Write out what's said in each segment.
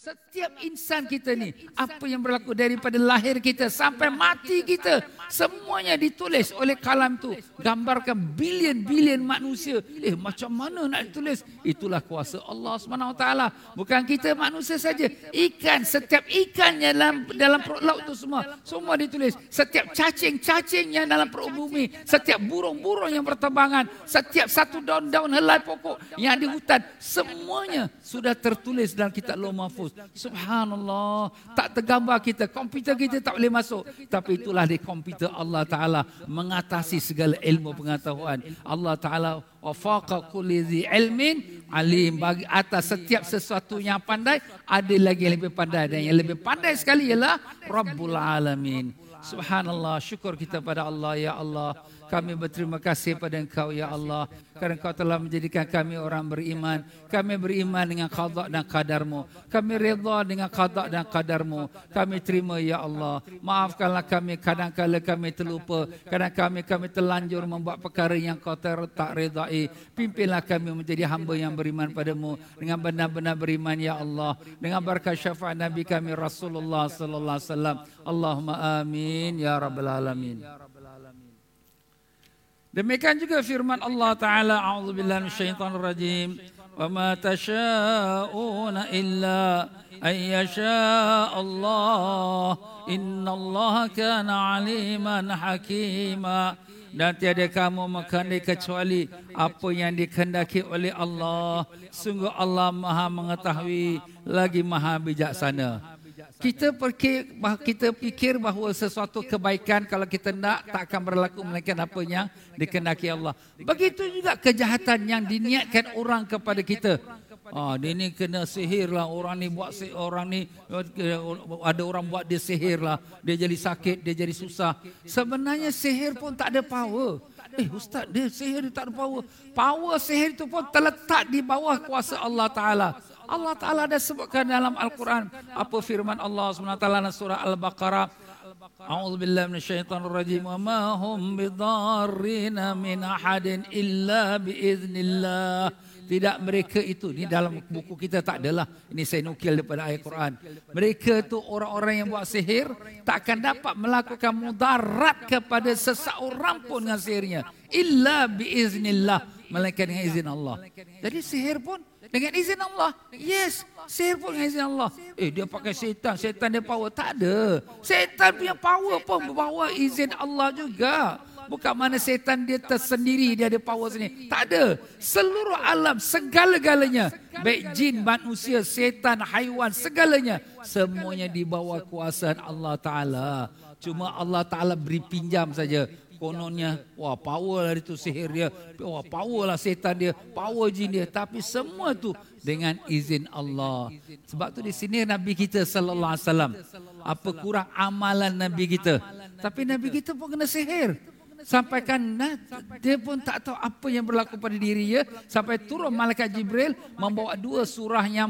Setiap insan kita ni, apa yang berlaku daripada lahir kita sampai mati kita, semuanya ditulis oleh kalam tu. Gambarkan bilion-bilion manusia. Eh, macam mana nak ditulis? Itulah kuasa Allah SWT. Bukan kita manusia saja. Ikan, setiap ikan yang dalam, dalam perut laut tu semua, semua ditulis. Setiap cacing-cacing yang dalam perut bumi, setiap burung-burung yang berterbangan, setiap satu daun-daun helai pokok yang di hutan, semuanya sudah tertulis dalam kitab Loh Mahfuz. Subhanallah. Tak tergambar kita. Komputer kita tak boleh masuk. Tapi itulah di komputer Allah Ta'ala mengatasi segala ilmu pengetahuan. Allah Ta'ala wafaqa kulli ilmin alim bagi atas setiap sesuatu yang pandai ada lagi yang lebih pandai dan yang lebih pandai sekali ialah Rabbul Alamin. Subhanallah, syukur kita pada Allah ya Allah. Kami berterima kasih pada Engkau ya Allah kerana Engkau telah menjadikan kami orang beriman. Kami beriman dengan qada dan qadarmu. Kami redha dengan qada dan qadarmu. Kami terima ya Allah. Maafkanlah kami kadang-kala kami terlupa. Kadang kami kami terlanjur membuat perkara yang Kau tak redai. Pimpinlah kami menjadi hamba yang beriman padamu dengan benar-benar beriman ya Allah. Dengan berkat syafaat Nabi kami Rasulullah sallallahu alaihi wasallam. Allahumma amin ya rabbal alamin. Demikian juga firman Allah Taala a'udzubillahi minasyaitonir rajim wa ma tasyauna illa ay yasha Allah. Innallaha kana aliman hakima. Dan tiada kamu menghendaki kecuali apa yang dikehendaki oleh Allah. Sungguh Allah Maha mengetahui lagi Maha bijaksana kita fikir kita fikir bahawa sesuatu kebaikan kalau kita nak tak akan berlaku melainkan apa yang dikehendaki Allah. Begitu juga kejahatan yang diniatkan orang kepada kita. Ah, dia ni kena sihir lah. Orang ni buat sihir, orang ni ada orang buat dia sihir lah. Dia jadi sakit, dia jadi susah. Sebenarnya sihir pun tak ada power. Eh ustaz, dia sihir dia tak ada power. Power sihir itu pun terletak di bawah kuasa Allah Taala. Allah Ta'ala ada sebutkan dalam Al-Quran. Apa firman Allah SWT dalam surah Al-Baqarah. A'udhu billahi minasyaitanir rajim. Wa ma hum bidarrina min ahadin illa biiznillah. Tidak mereka itu. Ini dalam buku kita tak adalah. Ini saya nukil daripada ayat Quran. Mereka itu orang-orang yang buat sihir. Tak akan dapat melakukan mudarat kepada seseorang pun dengan sihirnya. Illa biiznillah. Melainkan dengan izin Allah. Jadi sihir pun dengan izin Allah. Yes, sihir pun dengan izin Allah. Eh, dia pakai setan. Setan dia power. Tak ada. Setan punya power pun bawa izin Allah juga. Bukan mana setan dia tersendiri, dia ada power sendiri. Tak ada. Seluruh alam, segala-galanya. Baik jin, manusia, setan, haiwan, segalanya. Semuanya di bawah kuasaan Allah Ta'ala. Cuma Allah Ta'ala beri pinjam saja kononnya. Wah power lah itu sihir dia. Wah power lah setan dia. Power jin dia. Tapi semua tu dengan izin Allah. Sebab tu di sini nabi kita sallallahu alaihi wasallam. Apa kurang amalan nabi kita. Tapi nabi kita pun kena sihir. Sampaikan nah, dia pun tak tahu apa yang berlaku pada diri dia. Sampai turun malaikat Jibril membawa dua surah yang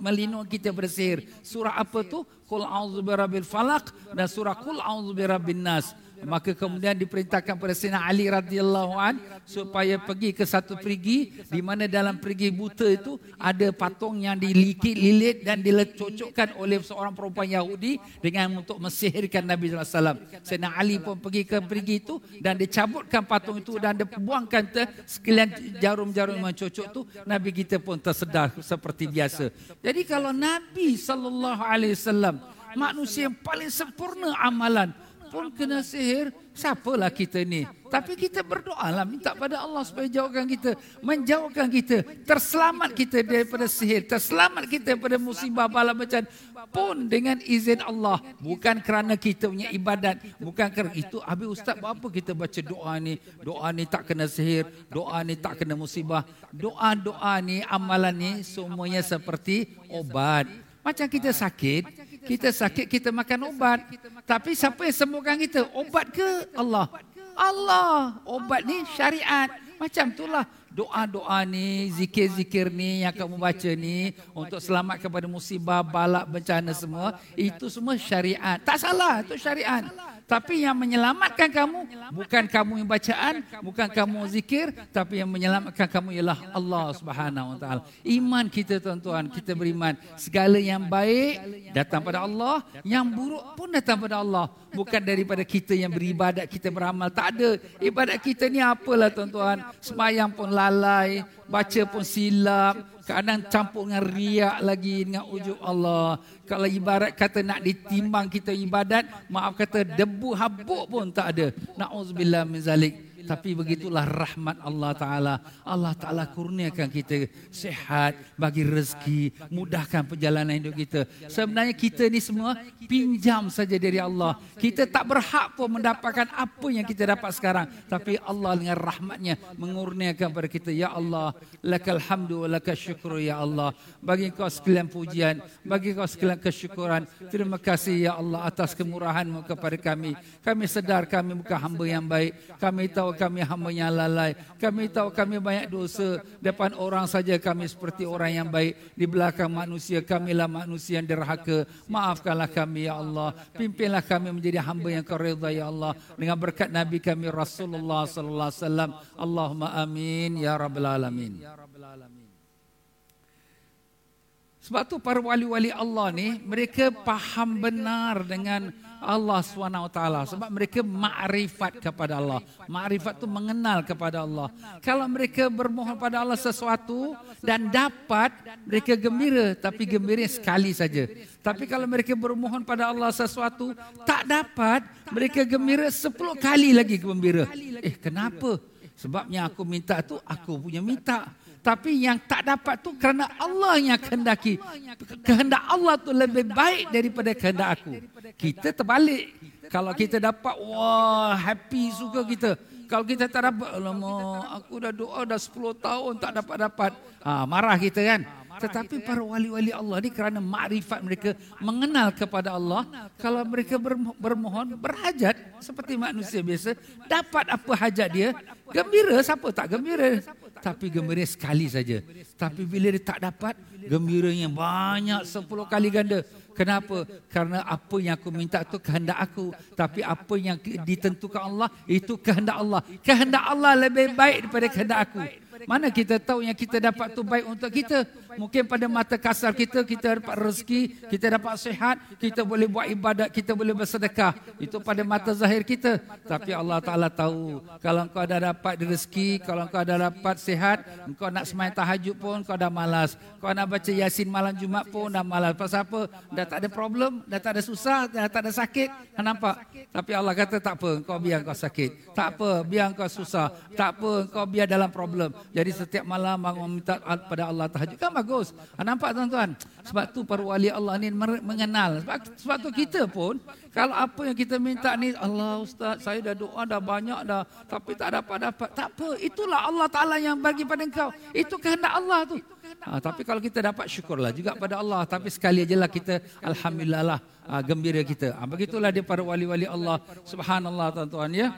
melindungi kita bersihir surah apa tu? Qul a'udzu birabbil falaq dan surah Qul a'udzu birabbin nas maka kemudian diperintahkan pada Sayyidina Ali radhiyallahu an supaya pergi ke satu perigi di mana dalam perigi buta itu ada patung yang dilikit lilit dan dilecocokkan oleh seorang perempuan Yahudi dengan untuk mesihirkan Nabi sallallahu alaihi wasallam. Sayyidina Ali pun pergi ke perigi itu dan dicabutkan patung itu dan dibuangkan ke sekalian jarum-jarum yang cocok itu Nabi kita pun tersedar seperti biasa. Jadi kalau Nabi sallallahu alaihi wasallam manusia yang paling sempurna amalan pun kena sihir, siapalah kita ni? Tapi kita berdoa lah, minta pada Allah supaya jauhkan kita, menjauhkan kita, terselamat kita daripada sihir, terselamat kita daripada musibah bala macam pun dengan izin Allah, bukan kerana kita punya ibadat, bukan kerana itu. Habis ustaz, apa kita baca doa ni? Doa ni tak kena sihir, doa ni tak kena musibah. Doa-doa ni, amalan ni semuanya seperti obat. Macam kita sakit, kita sakit, kita makan ubat. Tapi siapa yang sembuhkan kita? Ubat ke Allah? Allah. Obat ni syariat. Macam itulah doa-doa ni, zikir-zikir ni yang kamu baca ni untuk selamat kepada musibah, balak, bencana semua, itu semua syariat. Tak salah, itu syariat. Tapi yang menyelamatkan kamu bukan kamu yang bacaan, bukan kamu zikir, tapi yang menyelamatkan kamu ialah Allah Subhanahu Wa Taala. Iman kita tuan-tuan, kita beriman segala yang baik datang pada Allah, yang buruk pun datang pada Allah. Bukan daripada kita yang beribadat, kita beramal. Tak ada. Ibadat kita ni apalah tuan-tuan. Semayang pun lalai, baca pun silap, kadang campur dengan riak lagi dengan ujub Allah. Kalau ibarat kata nak ditimbang kita ibadat, maaf kata debu habuk pun tak ada. Na'udzubillah min zalik. Tapi begitulah rahmat Allah Ta'ala. Allah Ta'ala kurniakan kita sehat, bagi rezeki, mudahkan perjalanan hidup kita. Sebenarnya kita ni semua pinjam saja dari Allah. Kita tak berhak pun mendapatkan apa yang kita dapat sekarang. Tapi Allah dengan rahmatnya mengurniakan kepada kita. Ya Allah, lakal hamdu wa lakal syukru ya Allah. Bagi kau sekalian pujian, bagi kau sekalian kesyukuran. Terima kasih ya Allah atas kemurahanmu kepada kami. Kami sedar kami bukan hamba yang baik. Kami tahu kami hamba yang lalai. Kami tahu kami banyak dosa. Depan orang saja kami seperti orang yang baik. Di belakang manusia kamilah manusia yang derhaka. Maafkanlah kami ya Allah. Pimpinlah kami menjadi hamba yang kau redha ya Allah. Dengan berkat Nabi kami Rasulullah sallallahu alaihi wasallam. Allahumma amin ya rabbal alamin. Sebab tu para wali-wali Allah ni mereka faham benar dengan Allah SWT sebab mereka makrifat kepada Allah. Makrifat tu mengenal kepada Allah. Kalau mereka bermohon pada Allah sesuatu dan dapat, mereka gembira tapi gembira sekali saja. Tapi kalau mereka bermohon pada Allah sesuatu tak dapat, mereka gembira sepuluh kali lagi gembira. Eh kenapa? Sebabnya aku minta tu aku punya minta. Tapi yang tak dapat tu kerana Allah yang kehendaki. Kehendak Allah tu lebih baik daripada kehendak aku. Kita terbalik. Kalau kita dapat, wah happy suka kita. Kalau kita tak dapat, alamak aku dah doa dah 10 tahun tak dapat-dapat. Ha, marah kita kan. Tetapi para wali-wali Allah ni kerana makrifat mereka mengenal kepada Allah, kalau mereka bermohon, berhajat seperti manusia biasa, dapat apa hajat dia, gembira siapa tak gembira. Tapi gembira sekali saja. Tapi bila dia tak dapat, gembiranya banyak sepuluh kali ganda. Kenapa? Karena apa yang aku minta itu kehendak aku. Tapi apa yang ditentukan Allah, itu kehendak Allah. Kehendak Allah lebih baik daripada kehendak aku. Mana kita tahu yang kita dapat tu baik untuk kita? Mungkin pada mata kasar kita, kita dapat rezeki, kita dapat sehat, kita boleh buat ibadat, kita boleh bersedekah. Itu pada mata zahir kita. Tapi Allah Ta'ala tahu, kalau kau dah dapat rezeki, kalau kau dah dapat sehat, kau nak semayang tahajud pun, kau dah malas. Kau nak baca yasin malam Jumat pun, dah malas. Pasal apa? Dah tak ada problem, dah tak ada susah, dah tak ada sakit. Nampak? Tapi Allah kata, tak apa, kau biar kau sakit. Tak apa, biar kau susah. Tak apa, kau biar dalam problem. Jadi setiap malam bangun minta pada Allah tahajud kan. Ha, nampak tuan-tuan? Sebab tu para wali Allah ni mengenal. Sebab, sebab tu kita pun kalau apa yang kita minta ni Allah ustaz saya dah doa dah banyak dah tapi tak dapat dapat. Tak apa, itulah Allah Taala yang bagi pada engkau. Itu kehendak Allah tu. Ha, tapi kalau kita dapat syukurlah juga pada Allah. Tapi sekali aja lah kita alhamdulillah lah ha, gembira kita. Ha, begitulah dia para wali-wali Allah. Subhanallah tuan-tuan ya.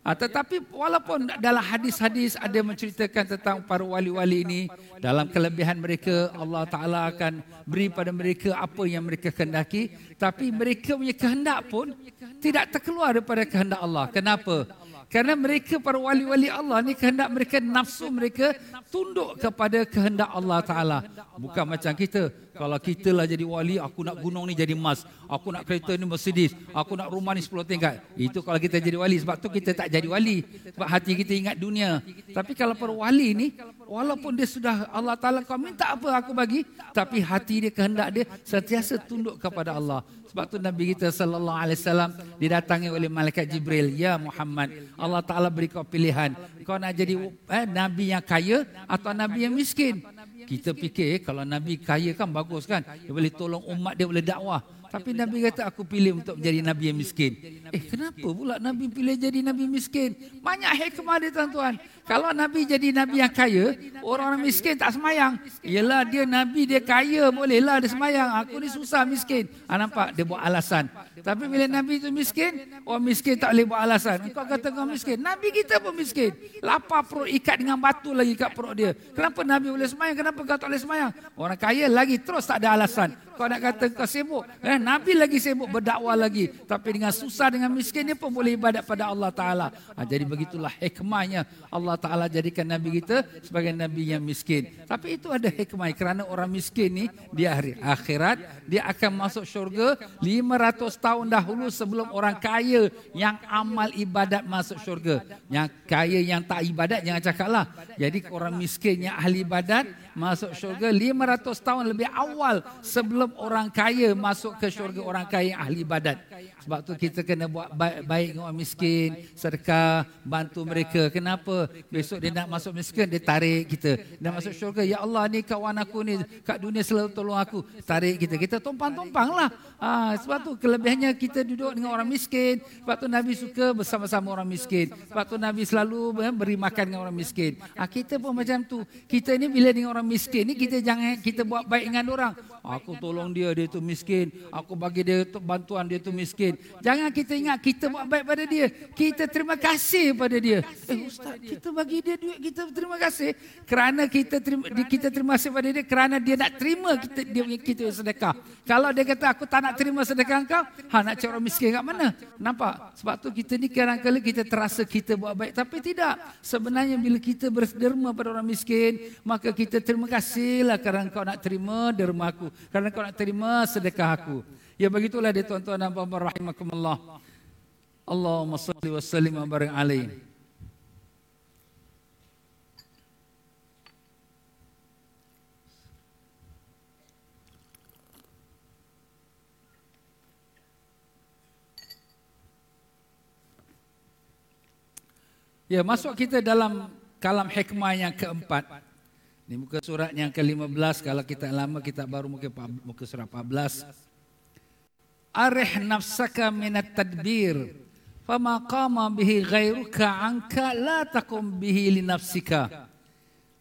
Ha, tetapi walaupun dalam hadis-hadis ada menceritakan tentang para wali-wali ini dalam kelebihan mereka Allah Taala akan beri pada mereka apa yang mereka kehendaki tapi mereka punya kehendak pun tidak terkeluar daripada kehendak Allah. Kenapa? Kerana mereka para wali-wali Allah ni kehendak mereka nafsu mereka tunduk kepada kehendak Allah Taala. Bukan macam kita. Kalau kita lah jadi wali, aku nak gunung ni jadi emas. Aku nak kereta ni Mercedes. Aku nak rumah ni 10 tingkat. Itu kalau kita jadi wali. Sebab tu kita tak jadi wali. Sebab hati kita ingat dunia. Tapi kalau para wali ni, walaupun dia sudah Allah Ta'ala kau minta apa aku bagi. Tapi hati dia, kehendak dia sentiasa tunduk kepada Allah. Sebab tu Nabi kita sallallahu alaihi wasallam didatangi oleh malaikat Jibril, "Ya Muhammad, Allah Taala beri kau pilihan. Kau nak jadi eh, nabi yang kaya atau nabi yang miskin?" Kita fikir kalau nabi kaya kan bagus kan? Dia boleh tolong umat dia boleh dakwah. Tapi Nabi kata aku pilih untuk menjadi Nabi yang miskin. Eh kenapa pula Nabi pilih jadi Nabi miskin? Banyak hikmah dia tuan-tuan. Kalau Nabi jadi Nabi yang kaya, orang-orang miskin tak semayang. Yelah dia Nabi dia kaya, bolehlah dia semayang. Aku ni susah miskin. Ha, nampak? Dia buat alasan. Tapi bila Nabi itu miskin, orang miskin tak boleh buat alasan. Kau kata kau miskin. Nabi kita pun miskin. Lapar perut ikat dengan batu lagi kat perut dia. Kenapa Nabi boleh semayang? Kenapa kau tak boleh semayang? Orang kaya lagi terus tak ada alasan. Kau nak kata kau sibuk. Eh, Nabi lagi sibuk berdakwah lagi. Tapi dengan susah, dengan miskin dia pun boleh ibadat pada Allah Ta'ala. Ha, jadi begitulah hikmahnya Allah Ta'ala jadikan Nabi kita sebagai Nabi yang miskin. Tapi itu ada hikmah. Kerana orang miskin ni di hari akhirat, dia akan masuk syurga 500 tahun dahulu sebelum orang kaya yang amal ibadat masuk syurga. Yang kaya yang tak ibadat jangan cakap lah. Jadi orang miskin yang ahli ibadat masuk syurga 500 tahun lebih awal sebelum orang kaya masuk ke syurga orang kaya ahli ibadat. Sebab tu kita kena buat baik, baik dengan orang miskin, sedekah, bantu mereka. Kenapa? Besok dia nak masuk miskin, dia tarik kita. Dia masuk syurga, Ya Allah ni kawan aku ni, kat dunia selalu tolong aku. Tarik kita. Kita tumpang-tumpang lah. Ha, sebab tu kelebihannya kita duduk dengan orang miskin. Sebab tu Nabi suka bersama-sama orang miskin. Sebab tu Nabi selalu eh, beri makan dengan orang miskin. Ha, kita pun macam tu. Kita ni bila dengan orang miskin ni, kita jangan kita buat baik dengan orang. Aku tolong dia, dia tu miskin. Aku bagi dia bantuan, dia tu miskin. Jangan kita ingat kita buat baik pada dia. Kita terima kasih pada dia. Eh Ustaz, kita bagi dia duit, kita terima kasih. Kerana kita terima, kita terima kasih pada dia, kerana dia nak terima kita dia kita sedekah. Kalau dia kata, aku tak nak terima sedekah kau, ha, nak cari orang miskin kat mana? Nampak? Sebab tu kita ni kadang-kadang kita terasa kita buat baik. Tapi tidak. Sebenarnya bila kita berderma pada orang miskin, maka kita terima kasihlah kerana kau nak terima derma aku. Kerana kau nak terima sedekah aku. Ya begitulah dia tuan-tuan dan puan-puan rahimakumullah. Allahumma salli wa sallim wa barik alaihi. Ya, masuk kita dalam kalam hikmah yang keempat. Ini muka surat yang ke-15 kalau kita lama kita baru muka muka surat 14. Arih nafsaka minat tadbir fama qama bihi ghairuka anka la takum bihi li nafsika.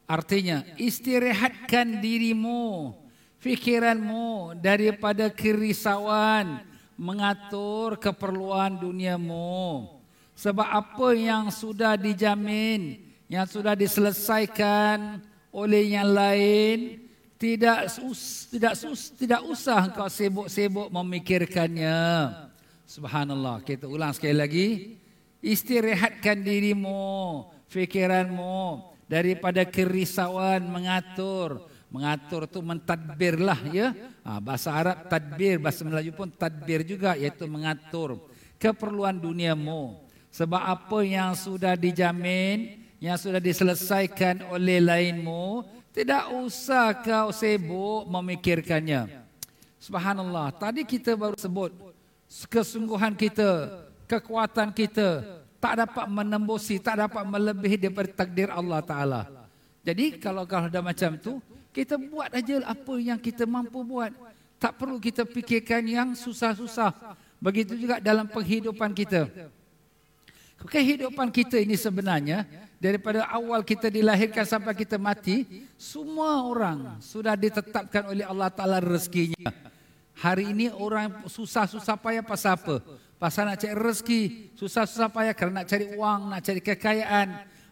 Artinya istirahatkan dirimu, fikiranmu daripada kerisauan mengatur keperluan duniamu. Sebab apa yang sudah dijamin, yang sudah diselesaikan, oleh yang lain tidak sus, tidak sus, tidak usah kau sibuk-sibuk memikirkannya. Subhanallah. Kita ulang sekali lagi. Istirahatkan dirimu fikiranmu daripada kerisauan mengatur. Mengatur tu mentadbirlah ya. Ha, bahasa Arab tadbir bahasa Melayu pun tadbir juga iaitu mengatur keperluan duniamu. Sebab apa yang sudah dijamin yang sudah diselesaikan oleh lainmu, tidak usah kau sibuk memikirkannya. Subhanallah, tadi kita baru sebut kesungguhan kita, kekuatan kita tak dapat menembusi, tak dapat melebihi daripada takdir Allah Taala. Jadi kalau kalau ada macam tu, kita buat aja apa yang kita mampu buat. Tak perlu kita fikirkan yang susah-susah. Begitu juga dalam penghidupan kita. Kehidupan kita ini sebenarnya daripada awal kita dilahirkan sampai kita mati, semua orang sudah ditetapkan oleh Allah Ta'ala rezekinya. Hari ini orang susah-susah payah pasal apa? Pasal nak cari rezeki, susah-susah payah kerana nak cari wang, nak cari kekayaan.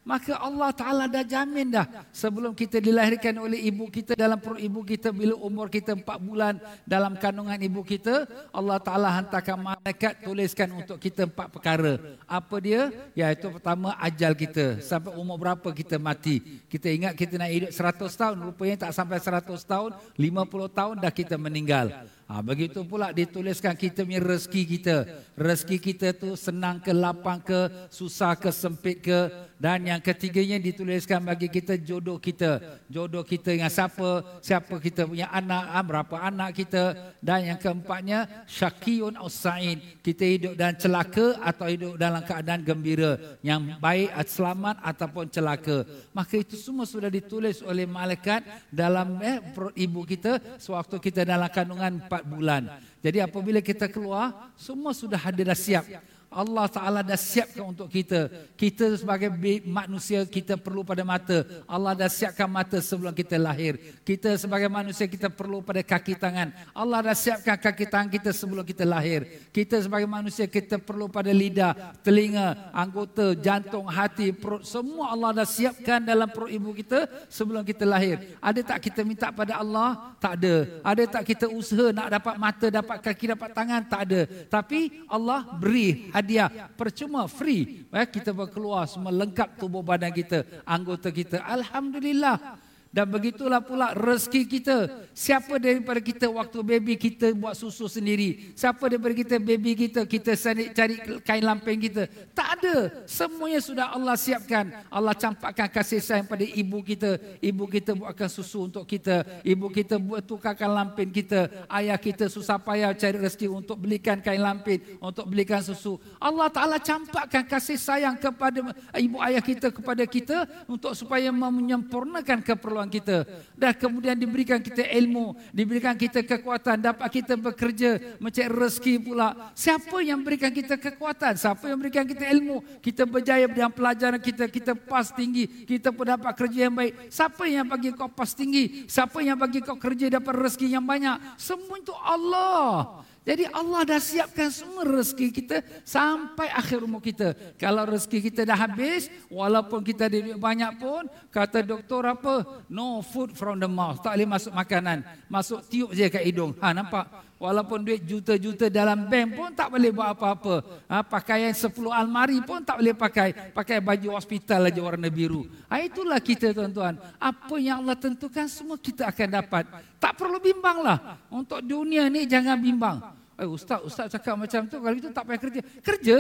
Maka Allah Ta'ala dah jamin dah sebelum kita dilahirkan oleh ibu kita dalam perut ibu kita bila umur kita empat bulan dalam kandungan ibu kita. Allah Ta'ala hantarkan malaikat tuliskan untuk kita empat perkara. Apa dia? Iaitu pertama ajal kita. Sampai umur berapa kita mati. Kita ingat kita nak hidup seratus tahun. Rupanya tak sampai seratus tahun. lima puluh tahun dah kita meninggal. Ha, begitu pula dituliskan kita punya rezeki kita. Rezeki kita tu senang ke lapang ke, susah ke, sempit ke. dan yang ketiganya dituliskan bagi kita jodoh kita. Jodoh kita dengan siapa? Siapa kita punya anak? Ah, berapa anak kita? Dan yang keempatnya syakiyun usain kita hidup dan celaka atau hidup dalam keadaan gembira. Yang baik selamat ataupun celaka. Maka itu semua sudah ditulis oleh malaikat dalam eh, ibu kita sewaktu kita dalam kandungan 4 bulan. Jadi apabila kita keluar semua sudah ada dah siap Allah Ta'ala dah siapkan untuk kita. Kita sebagai manusia, kita perlu pada mata. Allah dah siapkan mata sebelum kita lahir. Kita sebagai manusia, kita perlu pada kaki tangan. Allah dah siapkan kaki tangan kita sebelum kita lahir. Kita sebagai manusia, kita perlu pada lidah, telinga, anggota, jantung, hati, perut. Semua Allah dah siapkan dalam perut ibu kita sebelum kita lahir. Ada tak kita minta pada Allah? Tak ada. Ada tak kita usaha nak dapat mata, dapat kaki, dapat tangan? Tak ada. Tapi Allah beri hadiah percuma free. Eh, kita berkeluar semua lengkap tubuh badan kita anggota kita. Alhamdulillah dan begitulah pula rezeki kita. Siapa daripada kita waktu baby kita buat susu sendiri? Siapa daripada kita baby kita kita cari kain lampin kita? Tak ada. Semuanya sudah Allah siapkan. Allah campakkan kasih sayang pada ibu kita. Ibu kita buatkan susu untuk kita. Ibu kita buat tukarkan lampin kita. Ayah kita susah payah cari rezeki untuk belikan kain lampin, untuk belikan susu. Allah Taala campakkan kasih sayang kepada ibu ayah kita kepada kita untuk supaya menyempurnakan keperluan kehidupan kita. Dan kemudian diberikan kita ilmu, diberikan kita kekuatan, dapat kita bekerja, mencari rezeki pula. Siapa yang berikan kita kekuatan? Siapa yang berikan kita ilmu? Kita berjaya dalam pelajaran kita, kita pas tinggi, kita pun dapat kerja yang baik. Siapa yang bagi kau pas tinggi? Siapa yang bagi kau kerja dapat rezeki yang banyak? Semua itu Allah. Jadi Allah dah siapkan semua rezeki kita sampai akhir umur kita. Kalau rezeki kita dah habis, walaupun kita ada duit banyak pun, kata doktor apa? No food from the mouth. Tak boleh masuk makanan. Masuk tiup je kat hidung. Ha, nampak? Walaupun duit juta-juta dalam bank pun tak boleh buat apa-apa. Ha, pakaian 10 almari pun tak boleh pakai. Pakai baju hospital aja warna biru. Ha, itulah kita tuan-tuan. Apa yang Allah tentukan semua kita akan dapat. Tak perlu bimbanglah. Untuk dunia ni jangan bimbang. Eh, ustaz, ustaz cakap macam tu, kalau itu tak payah kerja. Kerja.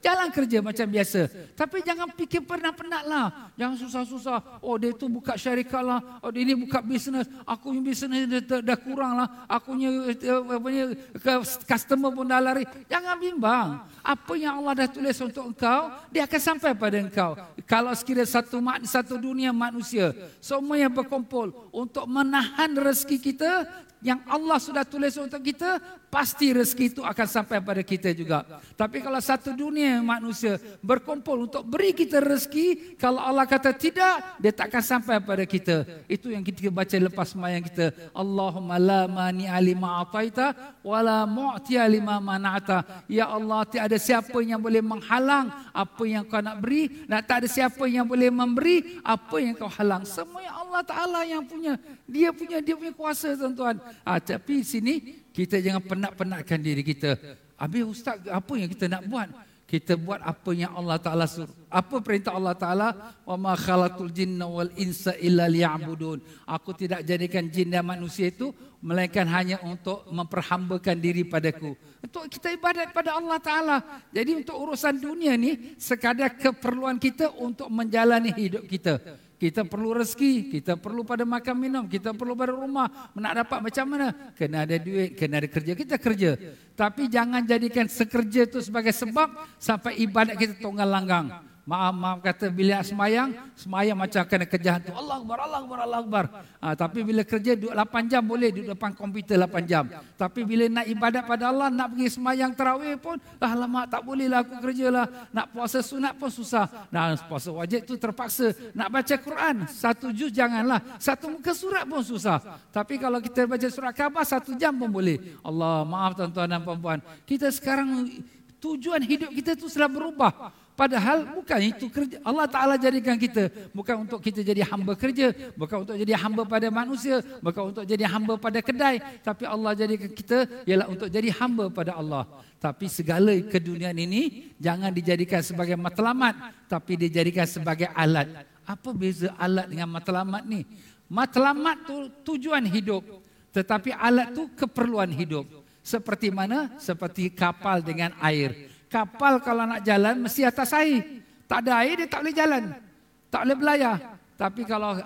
Jalan kerja macam biasa. Tapi jangan fikir pernah-pernah lah. Jangan susah-susah. Oh, dia tu buka syarikat lah. Oh, dia ni buka bisnes. Aku punya bisnes dah, dah kurang lah. Aku punya, uh, punya customer pun dah lari. Jangan bimbang. Apa yang Allah dah tulis untuk engkau, dia akan sampai pada engkau. Kalau sekiranya satu satu dunia manusia, semua yang berkumpul untuk menahan rezeki kita, yang Allah sudah tulis untuk kita, pasti rezeki itu akan sampai pada kita juga. Tapi kalau satu dunia manusia berkumpul untuk beri kita rezeki, kalau Allah kata tidak, dia tak akan sampai pada kita. Itu yang kita baca lepas semayang kita. Allahumma la mani alima ataita, wa la mu'ti alima mana'ata. Ya Allah, tiada siapa yang boleh menghalang apa yang kau nak beri, dan tak ada siapa yang boleh memberi apa yang kau halang. Semua yang Allah Ta'ala yang punya. Dia punya dia punya kuasa tuan-tuan. Ha, tapi sini kita jangan penat-penatkan diri kita. Habis ustaz apa yang kita nak buat? Kita buat apa yang Allah Taala suruh. Apa perintah Allah Taala? Wa ma khalatul jinna wal insa illa liya'budun. Aku tidak jadikan jin dan manusia itu melainkan hanya untuk memperhambakan diri padaku. Untuk kita ibadat pada Allah Taala. Jadi untuk urusan dunia ni sekadar keperluan kita untuk menjalani hidup kita. Kita perlu rezeki, kita perlu pada makan minum, kita perlu pada rumah. Nak dapat macam mana? Kena ada duit, kena ada kerja, kita kerja. Tapi jangan jadikan sekerja itu sebagai sebab sampai ibadat kita tunggal langgang. Maaf, maaf kata bila semayang, semayang macam kena kerja hantu. Allah Akbar, Allah Akbar, Allah Akbar. Ha, tapi bila kerja 8 jam boleh duduk depan komputer 8 jam. Tapi bila nak ibadat pada Allah, nak pergi semayang terawih pun, ah lama tak boleh lah aku kerja lah. Nak puasa sunat pun susah. Nah, puasa wajib tu terpaksa. Nak baca Quran, satu juz janganlah. Satu muka surat pun susah. Tapi kalau kita baca surat khabar, satu jam pun boleh. Allah, maaf tuan-tuan dan puan-puan. Kita sekarang, tujuan hidup kita tu sudah berubah. Padahal bukan itu kerja. Allah Ta'ala jadikan kita. Bukan untuk kita jadi hamba kerja. Bukan untuk jadi hamba pada manusia. Bukan untuk jadi hamba pada kedai. Tapi Allah jadikan kita ialah untuk jadi hamba pada Allah. Tapi segala keduniaan ini jangan dijadikan sebagai matlamat. Tapi dijadikan sebagai alat. Apa beza alat dengan matlamat ni? Matlamat tu tujuan hidup. Tetapi alat tu keperluan hidup. Seperti mana? Seperti kapal dengan air kapal kalau nak jalan mesti atas air. Tak ada air dia tak boleh jalan. Tak boleh belayar. Tapi kalau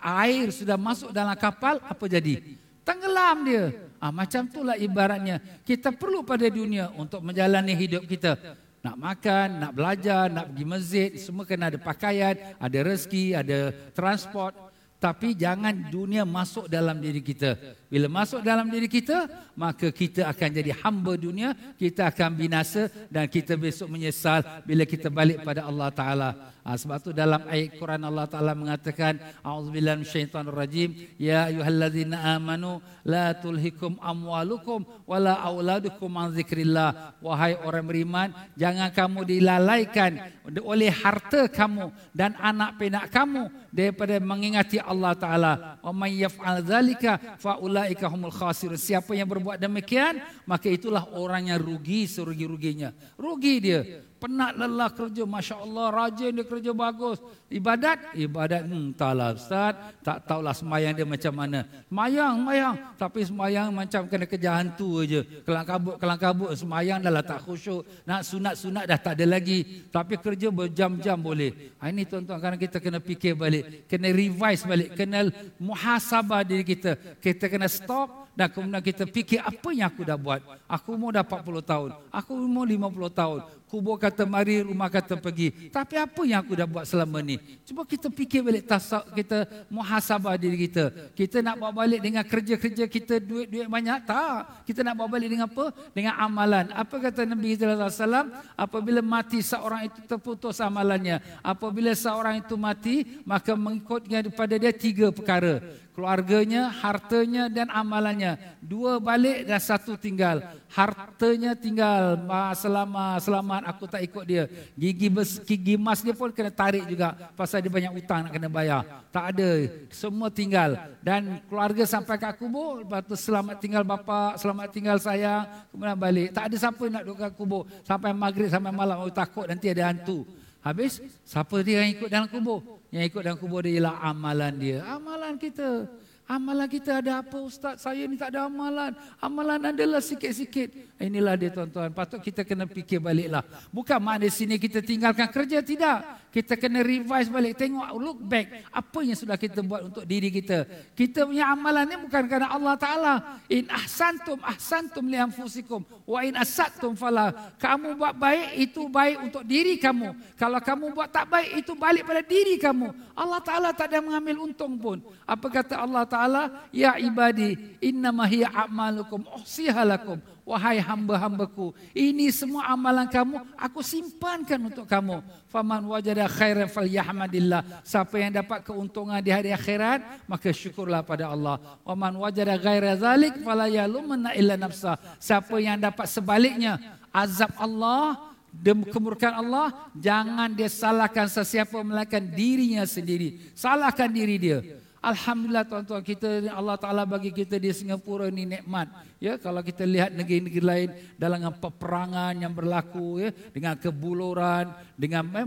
air sudah masuk dalam kapal, apa jadi? Tenggelam dia. Ah, macam itulah ibaratnya. Kita perlu pada dunia untuk menjalani hidup kita. Nak makan, nak belajar, nak pergi masjid, semua kena ada pakaian, ada rezeki, ada transport. Tapi jangan dunia masuk dalam diri kita. Bila masuk dalam diri kita, maka kita akan jadi hamba dunia, kita akan binasa dan kita besok menyesal bila kita balik pada Allah Taala. Ha, sebab tu dalam ayat Quran Allah Taala mengatakan auzubillahi minasyaitonir rajim. Ya ayyuhallazina amanu la tulhikum amwalukum wala auladukum an zikrillah. Wahai orang beriman jangan kamu dilalaikan oleh harta kamu dan anak penak kamu daripada mengingati Allah Taala. Wa may yaf'al dzalika fa ulaika humul khasirun. Siapa yang berbuat demikian maka itulah orang yang rugi serugi-ruginya. Rugi dia penat lelah kerja. Masya Allah rajin dia kerja bagus. Ibadat? Ibadat. Hmm, taklah Ustaz. Tak tahulah semayang dia macam mana. Semayang semayang. Tapi semayang macam kena kerja hantu aja kelang kabut kelang kabut semayang dah lah tak khusyuk. Nak sunat-sunat dah tak ada lagi. Tapi kerja berjam-jam boleh. Ha, ini tuan-tuan kerana kita kena fikir balik. Kena revise balik. Kena muhasabah diri kita. Kita kena stop dan kemudian kita fikir apa yang aku dah buat. Aku mau dah 40 tahun. Aku mau 50 tahun kubur kata mari, rumah kata pergi. Tapi apa yang aku dah buat selama ni? Cuba kita fikir balik tasak kita muhasabah diri kita. Kita nak bawa balik dengan kerja-kerja kita duit-duit banyak? Tak. Kita nak bawa balik dengan apa? Dengan amalan. Apa kata Nabi SAW? Apabila mati seorang itu terputus amalannya. Apabila seorang itu mati, maka mengikutnya daripada dia tiga perkara keluarganya, hartanya dan amalannya. Dua balik dan satu tinggal. Hartanya tinggal selama selamat aku tak ikut dia. Gigi bes, gigi emas dia pun kena tarik juga pasal dia banyak utang nak kena bayar. Tak ada, semua tinggal. Dan keluarga sampai ke kubur, lepas tu selamat tinggal bapa, selamat tinggal saya, kemudian balik. Tak ada siapa nak duduk ke kubur sampai maghrib sampai malam. Oh, takut nanti ada hantu. Habis, siapa dia yang ikut dalam kubur? Yang ikut dalam kubur dia ialah amalan dia. Amalan kita. Amalan kita ada apa Ustaz? Saya ni tak ada amalan. Amalan adalah sikit-sikit. Inilah dia tuan-tuan. Patut kita kena fikir baliklah. Bukan mana sini kita tinggalkan kerja. Tidak. Kita kena revise balik. Tengok look back. Apa yang sudah kita buat untuk diri kita. Kita punya amalan ni bukan kerana Allah Ta'ala. In ahsantum ahsantum lianfusikum. Wa in asatum fala. Kamu buat baik itu baik untuk diri kamu. Kalau kamu buat tak baik itu balik pada diri kamu. Allah Ta'ala tak ada mengambil untung pun. Apa kata Allah Ta'ala? Taala ya ibadi innama hiya a'malukum uhsihalakum wahai hamba-hambaku ini semua amalan kamu aku simpankan untuk kamu. Faman wajada khairan falyahmadillah. Siapa yang dapat keuntungan di hari akhirat maka syukurlah pada Allah. Waman wajada ghaira zalik fala yalumanna illa nafsa. Siapa yang dapat sebaliknya azab Allah dan kemurkaan Allah jangan dia salahkan sesiapa melainkan dirinya sendiri. Salahkan diri dia Alhamdulillah tuan-tuan kita Allah Taala bagi kita di Singapura ini nikmat. Ya kalau kita lihat negeri-negeri lain dalam peperangan yang berlaku ya dengan kebuluran, dengan eh,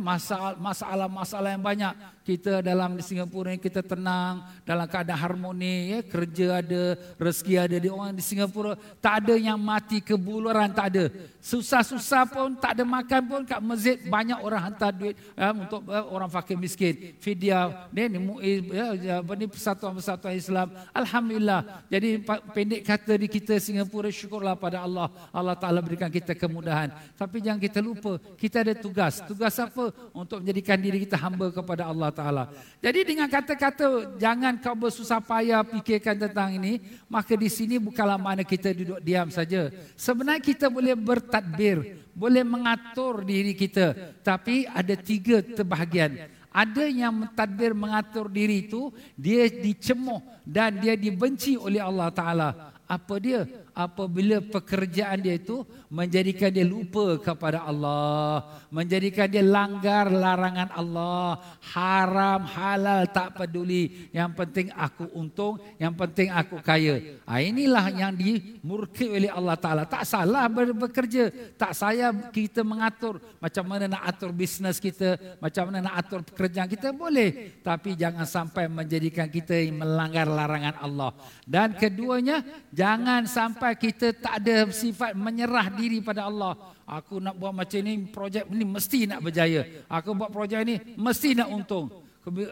masalah-masalah yang banyak, kita dalam di Singapura ini kita tenang dalam keadaan harmoni ya kerja ada, rezeki ada di orang di Singapura, tak ada yang mati kebuluran tak ada. Susah-susah pun tak ada makan pun kat masjid banyak orang hantar duit ya, untuk ya, orang fakir miskin. Fidyah ni ni ya, ya ini persatuan-persatuan Islam. Alhamdulillah. Jadi pendek kata di kita Singapura syukurlah pada Allah. Allah Taala berikan kita kemudahan. Tapi jangan kita lupa, kita ada tugas. Tugas apa? Untuk menjadikan diri kita hamba kepada Allah Taala. Jadi dengan kata-kata jangan kau bersusah payah fikirkan tentang ini, maka di sini bukanlah mana kita duduk diam saja. Sebenarnya kita boleh bertadbir, boleh mengatur diri kita, tapi ada tiga terbahagian. Ada yang mentadbir mengatur diri itu, dia dicemuh dan dia dibenci oleh Allah Ta'ala. Apa dia? Apabila pekerjaan dia itu menjadikan dia lupa kepada Allah, menjadikan dia langgar larangan Allah, haram halal tak peduli, yang penting aku untung, yang penting aku kaya. Ha, inilah yang dimurki oleh Allah Taala. Tak salah bekerja, tak saya kita mengatur macam mana nak atur bisnes kita, macam mana nak atur pekerjaan kita boleh, tapi jangan sampai menjadikan kita melanggar larangan Allah. Dan keduanya Jangan sampai kita tak ada sifat menyerah diri pada Allah. Aku nak buat macam ni, projek ni mesti nak berjaya. Aku buat projek ni mesti nak untung.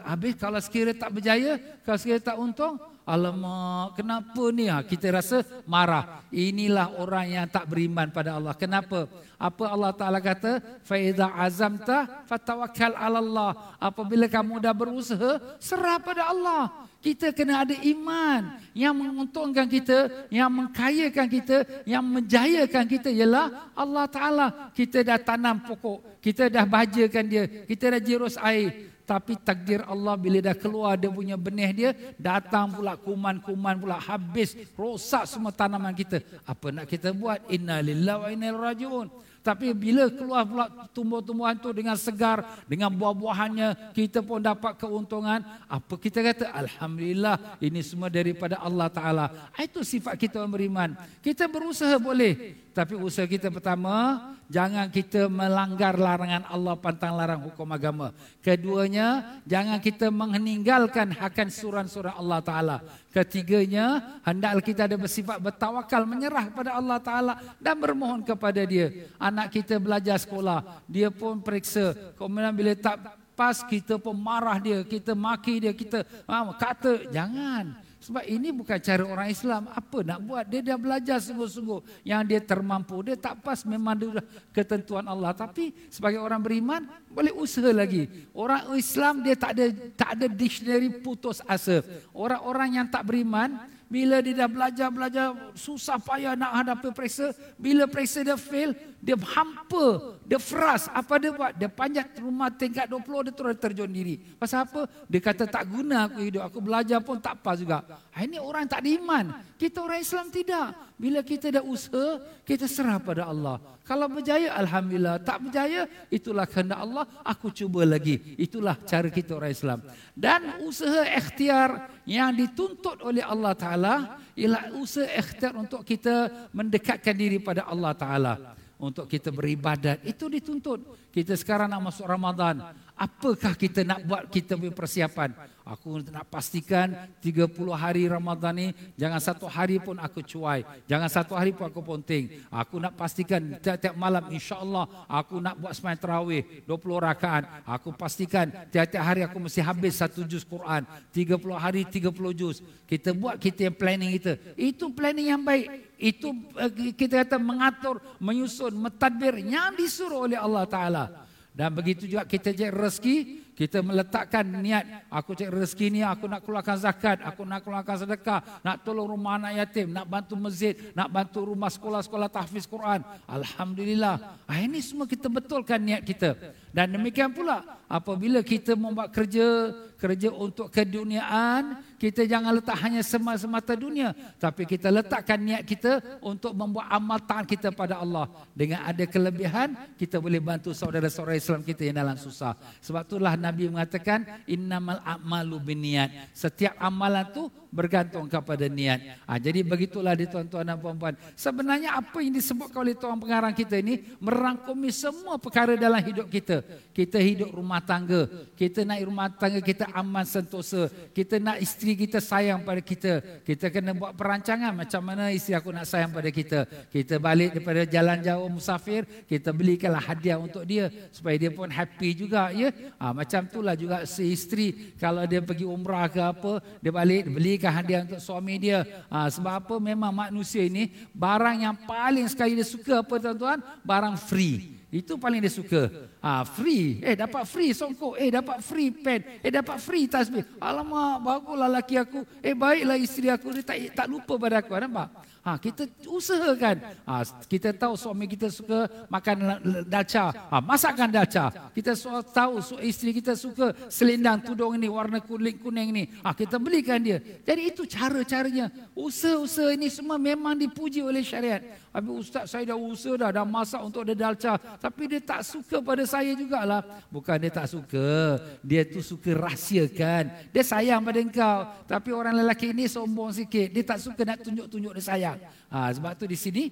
Habis kalau sekiranya tak berjaya, kalau sekiranya tak untung, alamak, kenapa ni? Ha, kita rasa marah. Inilah orang yang tak beriman pada Allah. Kenapa? Apa Allah Taala kata? Fa iza azamta fatawakkal 'ala Allah. Apabila kamu dah berusaha, serah pada Allah. Kita kena ada iman yang menguntungkan kita, yang mengkayakan kita, yang menjayakan kita ialah Allah Taala. Kita dah tanam pokok, kita dah bahagiakan dia, kita dah jirus air. Tapi takdir Allah bila dah keluar dia punya benih dia, datang pula kuman-kuman pula habis, rosak semua tanaman kita. Apa nak kita buat? Inna lillahi wa inna ilaihi rajiun. Tapi bila keluar pula tumbuh-tumbuhan tu dengan segar, dengan buah-buahannya, kita pun dapat keuntungan. Apa kita kata? Alhamdulillah, ini semua daripada Allah Ta'ala. Itu sifat kita beriman. Kita berusaha boleh. Tapi usaha kita pertama, jangan kita melanggar larangan Allah pantang larang hukum agama. Keduanya, jangan kita meninggalkan hakan suran-suran Allah Ta'ala. Ketiganya, hendaklah kita ada bersifat bertawakal, menyerah kepada Allah Ta'ala dan bermohon kepada dia. Anak kita belajar sekolah, dia pun periksa. Kemudian bila tak pas, kita pun marah dia, kita maki dia, kita ah, kata, jangan. Sebab ini bukan cara orang Islam. Apa nak buat? Dia dah belajar sungguh-sungguh. Yang dia termampu. Dia tak pas memang dia ketentuan Allah. Tapi sebagai orang beriman, boleh usaha lagi. Orang Islam dia tak ada tak ada dictionary putus asa. Orang-orang yang tak beriman, bila dia dah belajar-belajar susah payah nak hadapi periksa, bila periksa dia fail, dia hampa, dia fras. Apa dia buat? Dia panjat rumah tingkat 20, dia terus terjun diri. Pasal apa? Dia kata tak guna aku hidup, aku belajar pun tak pas juga. Ha, ini orang tak diiman. Kita orang Islam tidak. Bila kita dah usaha, kita serah pada Allah. Kalau berjaya, Alhamdulillah. Tak berjaya, itulah kehendak Allah. Aku cuba lagi. Itulah cara kita orang Islam. Dan usaha ikhtiar yang dituntut oleh Allah Ta'ala ialah usaha ikhtiar untuk kita mendekatkan diri pada Allah Ta'ala. Untuk kita beribadat. Itu dituntut. Kita sekarang nak masuk Ramadan. Apakah kita nak buat kita punya persiapan? Aku nak pastikan 30 hari Ramadan ni jangan satu hari pun aku cuai. Jangan satu hari pun aku ponting. Aku nak pastikan tiap-tiap malam insya-Allah aku nak buat sembahyang tarawih 20 rakaat. Aku pastikan tiap-tiap hari aku mesti habis satu juz Quran. 30 hari 30 juz. Kita buat kita yang planning kita. Itu planning yang baik. Itu eh, kita kata mengatur, menyusun, mentadbir yang disuruh oleh Allah Taala. Dan begitu juga kita cari rezeki, kita meletakkan niat, aku cari rezeki ni, aku nak keluarkan zakat, aku nak keluarkan sedekah, nak tolong rumah anak yatim, nak bantu masjid, nak bantu rumah sekolah-sekolah tahfiz Quran. Alhamdulillah. Ah, ini semua kita betulkan niat kita. Dan demikian pula, apabila kita membuat kerja, kerja untuk keduniaan, kita jangan letak hanya semata-mata dunia. Tapi kita letakkan niat kita untuk membuat amal taat kita pada Allah. Dengan ada kelebihan, kita boleh bantu saudara-saudara Islam kita yang dalam susah. Sebab itulah Nabi mengatakan, Innamal a'malu biniat. Setiap amalan tu bergantung kepada niat. Ha, jadi begitulah di tuan-tuan dan puan-puan. Sebenarnya apa yang disebutkan oleh tuan pengarang kita ini, merangkumi semua perkara dalam hidup kita kita hidup rumah tangga, kita nak rumah tangga kita aman sentosa, kita nak isteri kita sayang pada kita, kita kena buat perancangan macam mana isteri aku nak sayang pada kita. Kita balik daripada jalan jauh musafir, kita belikanlah hadiah untuk dia supaya dia pun happy juga ya. Ha, macam itulah juga si isteri kalau dia pergi umrah ke apa, dia balik belikan hadiah untuk suami dia. Ha, sebab apa memang manusia ini barang yang paling sekali dia suka apa tuan-tuan? Barang free. Itu paling dia suka. Ha, free. Eh dapat free songkok. Eh dapat free pen. Eh dapat free tasbih. Alamak baguslah laki aku. Eh baiklah isteri aku. Dia tak, tak lupa pada aku. Nampak? Ha, kita usahakan. Ha, kita tahu suami kita suka makan dalca. Ha, masakkan dalca. Kita tahu isteri kita suka selendang tudung ini warna kuning kuning ini. Ha, kita belikan dia. Jadi itu cara-caranya. Usaha-usaha ini semua memang dipuji oleh syariat. Habis ustaz saya dah usaha dah, dah masak untuk dia dalca. Tapi dia tak suka pada saya jugalah. Bukan dia tak suka. Dia tu suka rahsiakan. Dia sayang pada engkau. Tapi orang lelaki ini sombong sikit. Dia tak suka nak tunjuk-tunjuk dia sayang. Ha, sebab tu di sini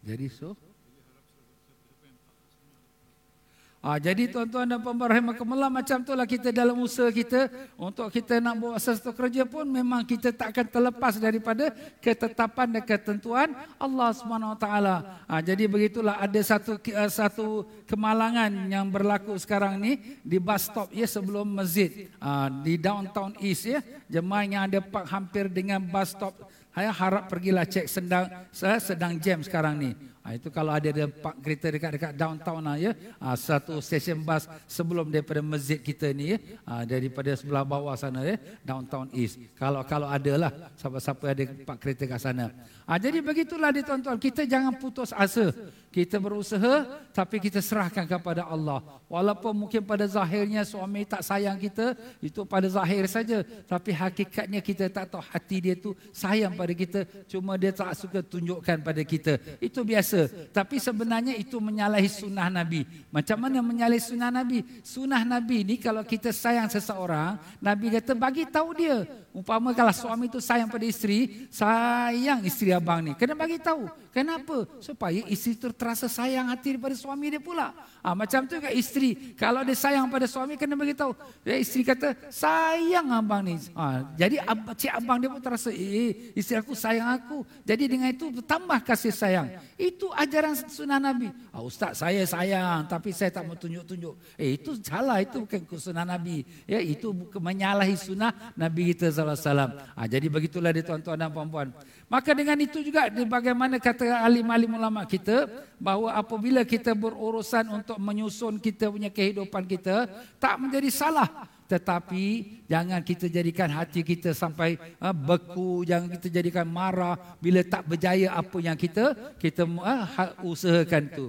Jadi so Ha, jadi tuan-tuan dan puan-puan macam itulah kita dalam usaha kita untuk kita nak buat sesuatu kerja pun memang kita tak akan terlepas daripada ketetapan dan ketentuan Allah Subhanahu Wa Taala. Ha, jadi begitulah ada satu uh, satu kemalangan yang berlaku sekarang ni di bus stop ya sebelum masjid ha, di downtown east ya jemaah yang ada park hampir dengan bus stop saya harap pergilah cek sedang sedang jam sekarang ni. Ha, itu kalau ada ada park kereta dekat-dekat downtown lah ya. Ha, satu stesen bas sebelum daripada masjid kita ni ya. Ha, daripada sebelah bawah sana ya. Downtown East. Kalau kalau ada lah siapa-siapa ada park kereta kat sana. Ha, jadi begitulah dia tuan-tuan. Kita jangan putus asa. Kita berusaha tapi kita serahkan kepada Allah. Walaupun mungkin pada zahirnya suami tak sayang kita. Itu pada zahir saja. Tapi hakikatnya kita tak tahu hati dia tu sayang pada kita. Cuma dia tak suka tunjukkan pada kita. Itu biasa biasa. Tapi sebenarnya itu menyalahi sunnah Nabi. Macam mana menyalahi sunnah Nabi? Sunnah Nabi ni kalau kita sayang seseorang, Nabi kata bagi tahu dia. Umpama kalau suami itu sayang pada isteri, sayang isteri abang ni. Kena bagi tahu. Kenapa? Supaya isteri itu terasa sayang hati daripada suami dia pula. Ha, macam tu kan isteri. Kalau dia sayang pada suami, kena bagi tahu. Ya, isteri kata, sayang abang ni. Ha, jadi cik abang dia pun terasa, eh, isteri aku sayang aku. Jadi dengan itu tambah kasih sayang. Itu ajaran sunnah Nabi. Ha, Ustaz, saya sayang tapi saya tak mau tunjuk-tunjuk. Eh, itu salah. Itu bukan sunnah Nabi. Ya, itu menyalahi sunnah Nabi kita SAW. Ha, jadi begitulah dia tuan-tuan dan puan-puan. Maka dengan itu juga bagaimana kata alim-alim ulama kita bahawa apabila kita berurusan untuk menyusun kita punya kehidupan kita tak menjadi salah tetapi jangan kita jadikan hati kita sampai uh, beku jangan kita jadikan marah bila tak berjaya apa yang kita kita uh, usahakan tu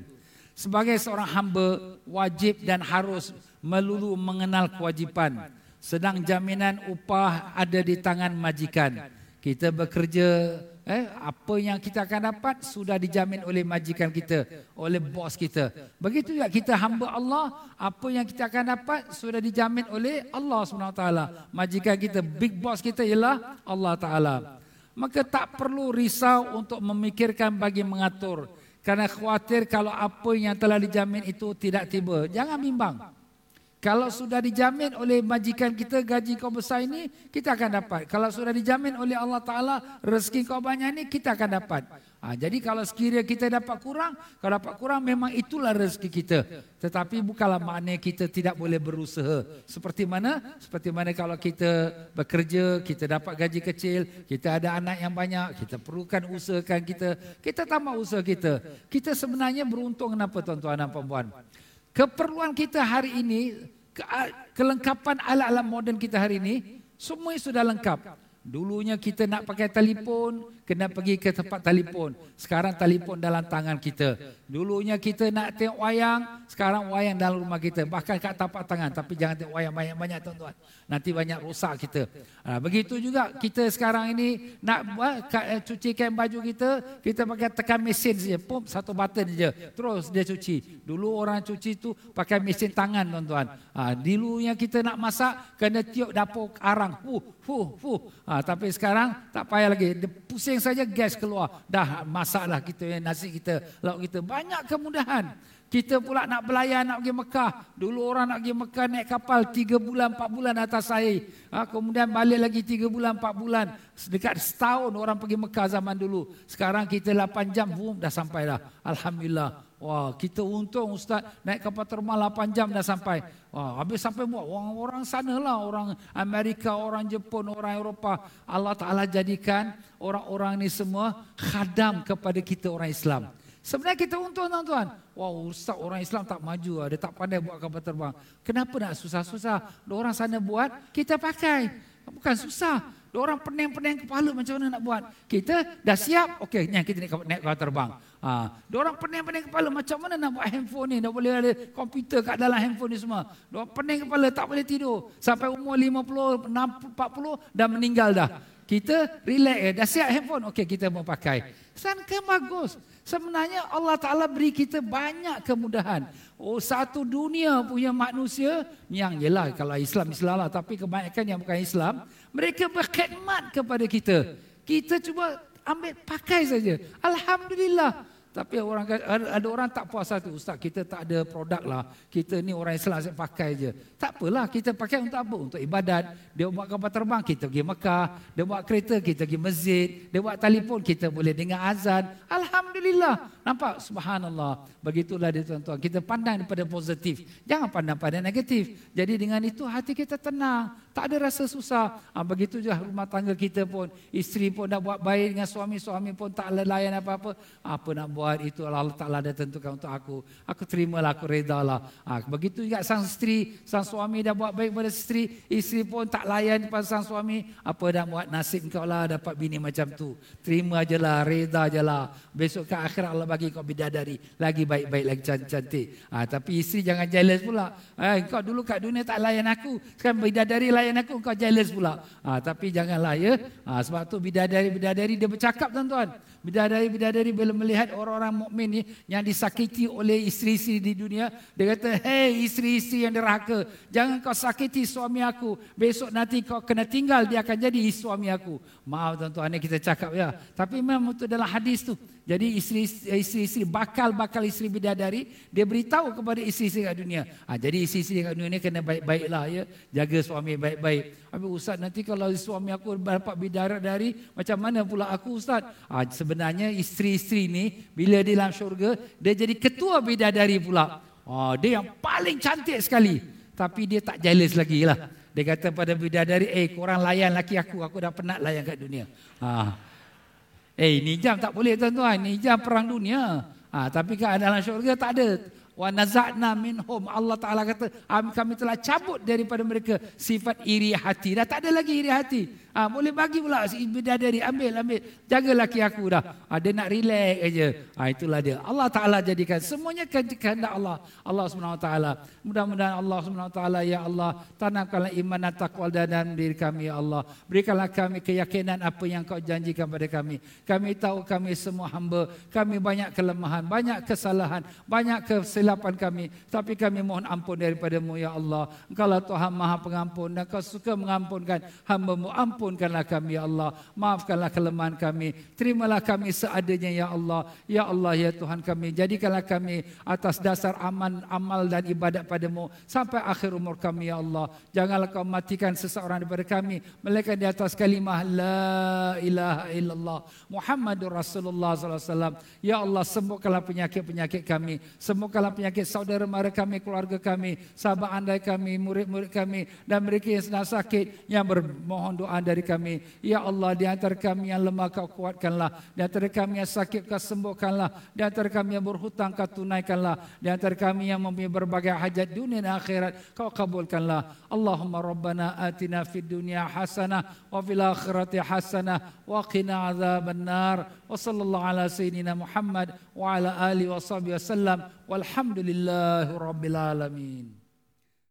sebagai seorang hamba wajib dan harus melulu mengenal kewajipan sedang jaminan upah ada di tangan majikan. Kita bekerja, eh, apa yang kita akan dapat sudah dijamin oleh majikan kita, oleh bos kita. Begitu juga kita hamba Allah, apa yang kita akan dapat sudah dijamin oleh Allah SWT. Majikan kita, big boss kita ialah Allah Ta'ala. Maka tak perlu risau untuk memikirkan bagi mengatur. Karena khawatir kalau apa yang telah dijamin itu tidak tiba. Jangan bimbang. Kalau sudah dijamin oleh majikan kita gaji kau besar ini, kita akan dapat. Kalau sudah dijamin oleh Allah Ta'ala rezeki kau banyak ini, kita akan dapat. Ha, jadi kalau sekiranya kita dapat kurang, kalau dapat kurang memang itulah rezeki kita. Tetapi bukanlah maknanya kita tidak boleh berusaha. Seperti mana? Seperti mana kalau kita bekerja, kita dapat gaji kecil, kita ada anak yang banyak, kita perlukan usahakan kita, kita tambah usaha kita. Kita sebenarnya beruntung kenapa tuan-tuan dan puan-puan? Keperluan kita hari ini, kelengkapan alat-alat moden kita hari ini, semua sudah lengkap. Dulunya kita nak pakai telefon, kena pergi ke tempat telefon. Sekarang telefon dalam tangan kita. Dulunya kita nak tengok wayang, sekarang wayang dalam rumah kita. Bahkan kat tapak tangan, tapi jangan tengok wayang banyak-banyak tuan-tuan. Nanti banyak rosak kita. Ha, begitu juga kita sekarang ini nak buat eh, cuci kain baju kita, kita pakai tekan mesin saja, pump satu button saja. Terus dia cuci. Dulu orang cuci tu pakai mesin tangan tuan-tuan. Ha, dulunya kita nak masak, kena tiup dapur arang. Fuh, fuh, fuh. Ha, tapi sekarang tak payah lagi. Dia pusing saja gas keluar. Dah masaklah kita nasi kita, lauk kita. Banyak kemudahan. Kita pula nak belayar nak pergi Mekah. Dulu orang nak pergi Mekah naik kapal 3 bulan 4 bulan atas air. Ha, kemudian balik lagi 3 bulan 4 bulan. Dekat setahun orang pergi Mekah zaman dulu. Sekarang kita 8 jam boom dah sampai dah. Alhamdulillah. Wah, kita untung Ustaz naik kapal terbang 8 jam dah sampai. Wah, habis sampai buat orang-orang sana lah. Orang Amerika, orang Jepun, orang Eropah. Allah Ta'ala jadikan orang-orang ni semua khadam kepada kita orang Islam. Sebenarnya kita untung tuan-tuan. Wah, Ustaz orang Islam tak maju. Dia tak pandai buat kapal terbang. Kenapa nak susah-susah? Orang sana buat, kita pakai. Bukan susah. Orang pening-pening kepala macam mana nak buat. Kita dah siap. Okey, ni kita naik kapal terbang. Ha, orang pening-pening kepala macam mana nak buat handphone ni? Dah boleh ada komputer kat dalam handphone ni semua. Orang pening kepala tak boleh tidur. Sampai umur 50, 60, 40 dah meninggal dah. Kita relax eh. Dah siap handphone. Okey kita mau pakai. Sangka bagus. Sebenarnya Allah Ta'ala beri kita banyak kemudahan. Oh satu dunia punya manusia. Yang yelah kalau Islam Islam lah. Tapi kebanyakan yang bukan Islam. Mereka berkhidmat kepada kita. Kita cuba ambil pakai saja. Alhamdulillah. Tapi orang ada, orang tak puas hati, ustaz kita tak ada produk lah. Kita ni orang Islam saya pakai je. Tak apalah, kita pakai untuk apa? Untuk ibadat. Dia buat kapal terbang, kita pergi Mekah. Dia buat kereta, kita pergi masjid. Dia buat telefon, kita boleh dengar azan. Alhamdulillah. Nampak? Subhanallah. Begitulah dia tuan-tuan. Kita pandang daripada positif. Jangan pandang pada negatif. Jadi dengan itu hati kita tenang. Tak ada rasa susah. Ha, begitu juga rumah tangga kita pun. Isteri pun dah buat baik dengan suami. Suami pun tak layan apa-apa. Apa nak buat? itu Allah Ta'ala dah tentukan untuk aku. Aku terimalah, aku redalah. Ha, begitu juga sang isteri, sang suami dah buat baik pada isteri. Isteri pun tak layan pada sang suami. Apa dah buat nasib kau lah dapat bini macam tu. Terima je lah, reda je lah. Besok ke akhir Allah bagi kau bidadari. Lagi baik-baik, lagi cantik. Ha, tapi isteri jangan jealous pula. Ha, kau dulu kat dunia tak layan aku. Sekarang bidadari layan aku, kau jealous pula. Ha, tapi janganlah ya. Ha, sebab tu bidadari-bidadari dia bercakap tuan-tuan. Bidadari-bidadari bila melihat orang-orang mukmin ni yang disakiti oleh isteri-isteri di dunia, dia kata, "Hei isteri-isteri yang derhaka, jangan kau sakiti suami aku. Besok nanti kau kena tinggal, dia akan jadi suami aku." Maaf tuan-tuan, kita cakap ya. Tapi memang itu dalam hadis tu. Jadi isteri-isteri bakal-bakal isteri bidadari dia beritahu kepada isteri-isteri kat dunia. Ha, jadi isteri-isteri kat dunia ni kena baik-baiklah ya. Jaga suami baik-baik. Habis ustaz nanti kalau suami aku dapat bidadari macam mana pula aku ustaz? Ha, sebenarnya isteri-isteri ni bila di dalam syurga dia jadi ketua bidadari pula. Ha, dia yang paling cantik sekali. Tapi dia tak jealous lagi lah. Dia kata pada bidadari, eh korang layan laki aku. Aku dah penat layan kat dunia. Ha. Eh, ini jam tak boleh tuan-tuan. Ini jam perang dunia. Ha, tapi kan dalam syurga tak ada. Wa naza'na minhum. Allah Ta'ala kata, kami telah cabut daripada mereka sifat iri hati. Dah tak ada lagi iri hati. Ha, boleh bagi pula bidadari ambil ambil jaga laki aku dah. Ha, dia nak relax aja. Ha, itulah dia. Allah Taala jadikan semuanya kehendak Allah. Allah Subhanahu Wa Taala. Mudah-mudahan Allah Subhanahu Wa Taala ya Allah tanamkanlah iman dan takwa dalam diri kami ya Allah. Berikanlah kami keyakinan apa yang kau janjikan pada kami. Kami tahu kami semua hamba, kami banyak kelemahan, banyak kesalahan, banyak kesilapan kami, tapi kami mohon ampun daripadamu ya Allah. Engkau lah Tuhan Maha Pengampun dan kau suka mengampunkan. hamba-Mu. Ampun ampunkanlah kami ya Allah. Maafkanlah kelemahan kami. Terimalah kami seadanya ya Allah. Ya Allah ya Tuhan kami jadikanlah kami atas dasar aman amal dan ibadat padamu sampai akhir umur kami ya Allah. Janganlah kau matikan seseorang daripada kami melainkan di atas kalimah la ilaha illallah Muhammadur Rasulullah sallallahu alaihi wasallam. Ya Allah sembuhkanlah penyakit-penyakit kami. Sembuhkanlah penyakit saudara mara kami keluarga kami sahabat andai kami murid-murid kami dan mereka yang sedang sakit yang bermohon doa dari kami. Ya Allah, di antara kami yang lemah kau kuatkanlah. Di antara kami yang sakit kau sembuhkanlah. Di antara kami yang berhutang kau tunaikanlah. Di antara kami yang mempunyai berbagai hajat dunia dan akhirat kau kabulkanlah. Allahumma rabbana atina fid dunya hasanah wa fil akhirati hasanah wa qina azaban nar. Wa sallallahu ala sayyidina Muhammad wa ala alihi wa sahbihi wasallam. Walhamdulillahi rabbil alamin.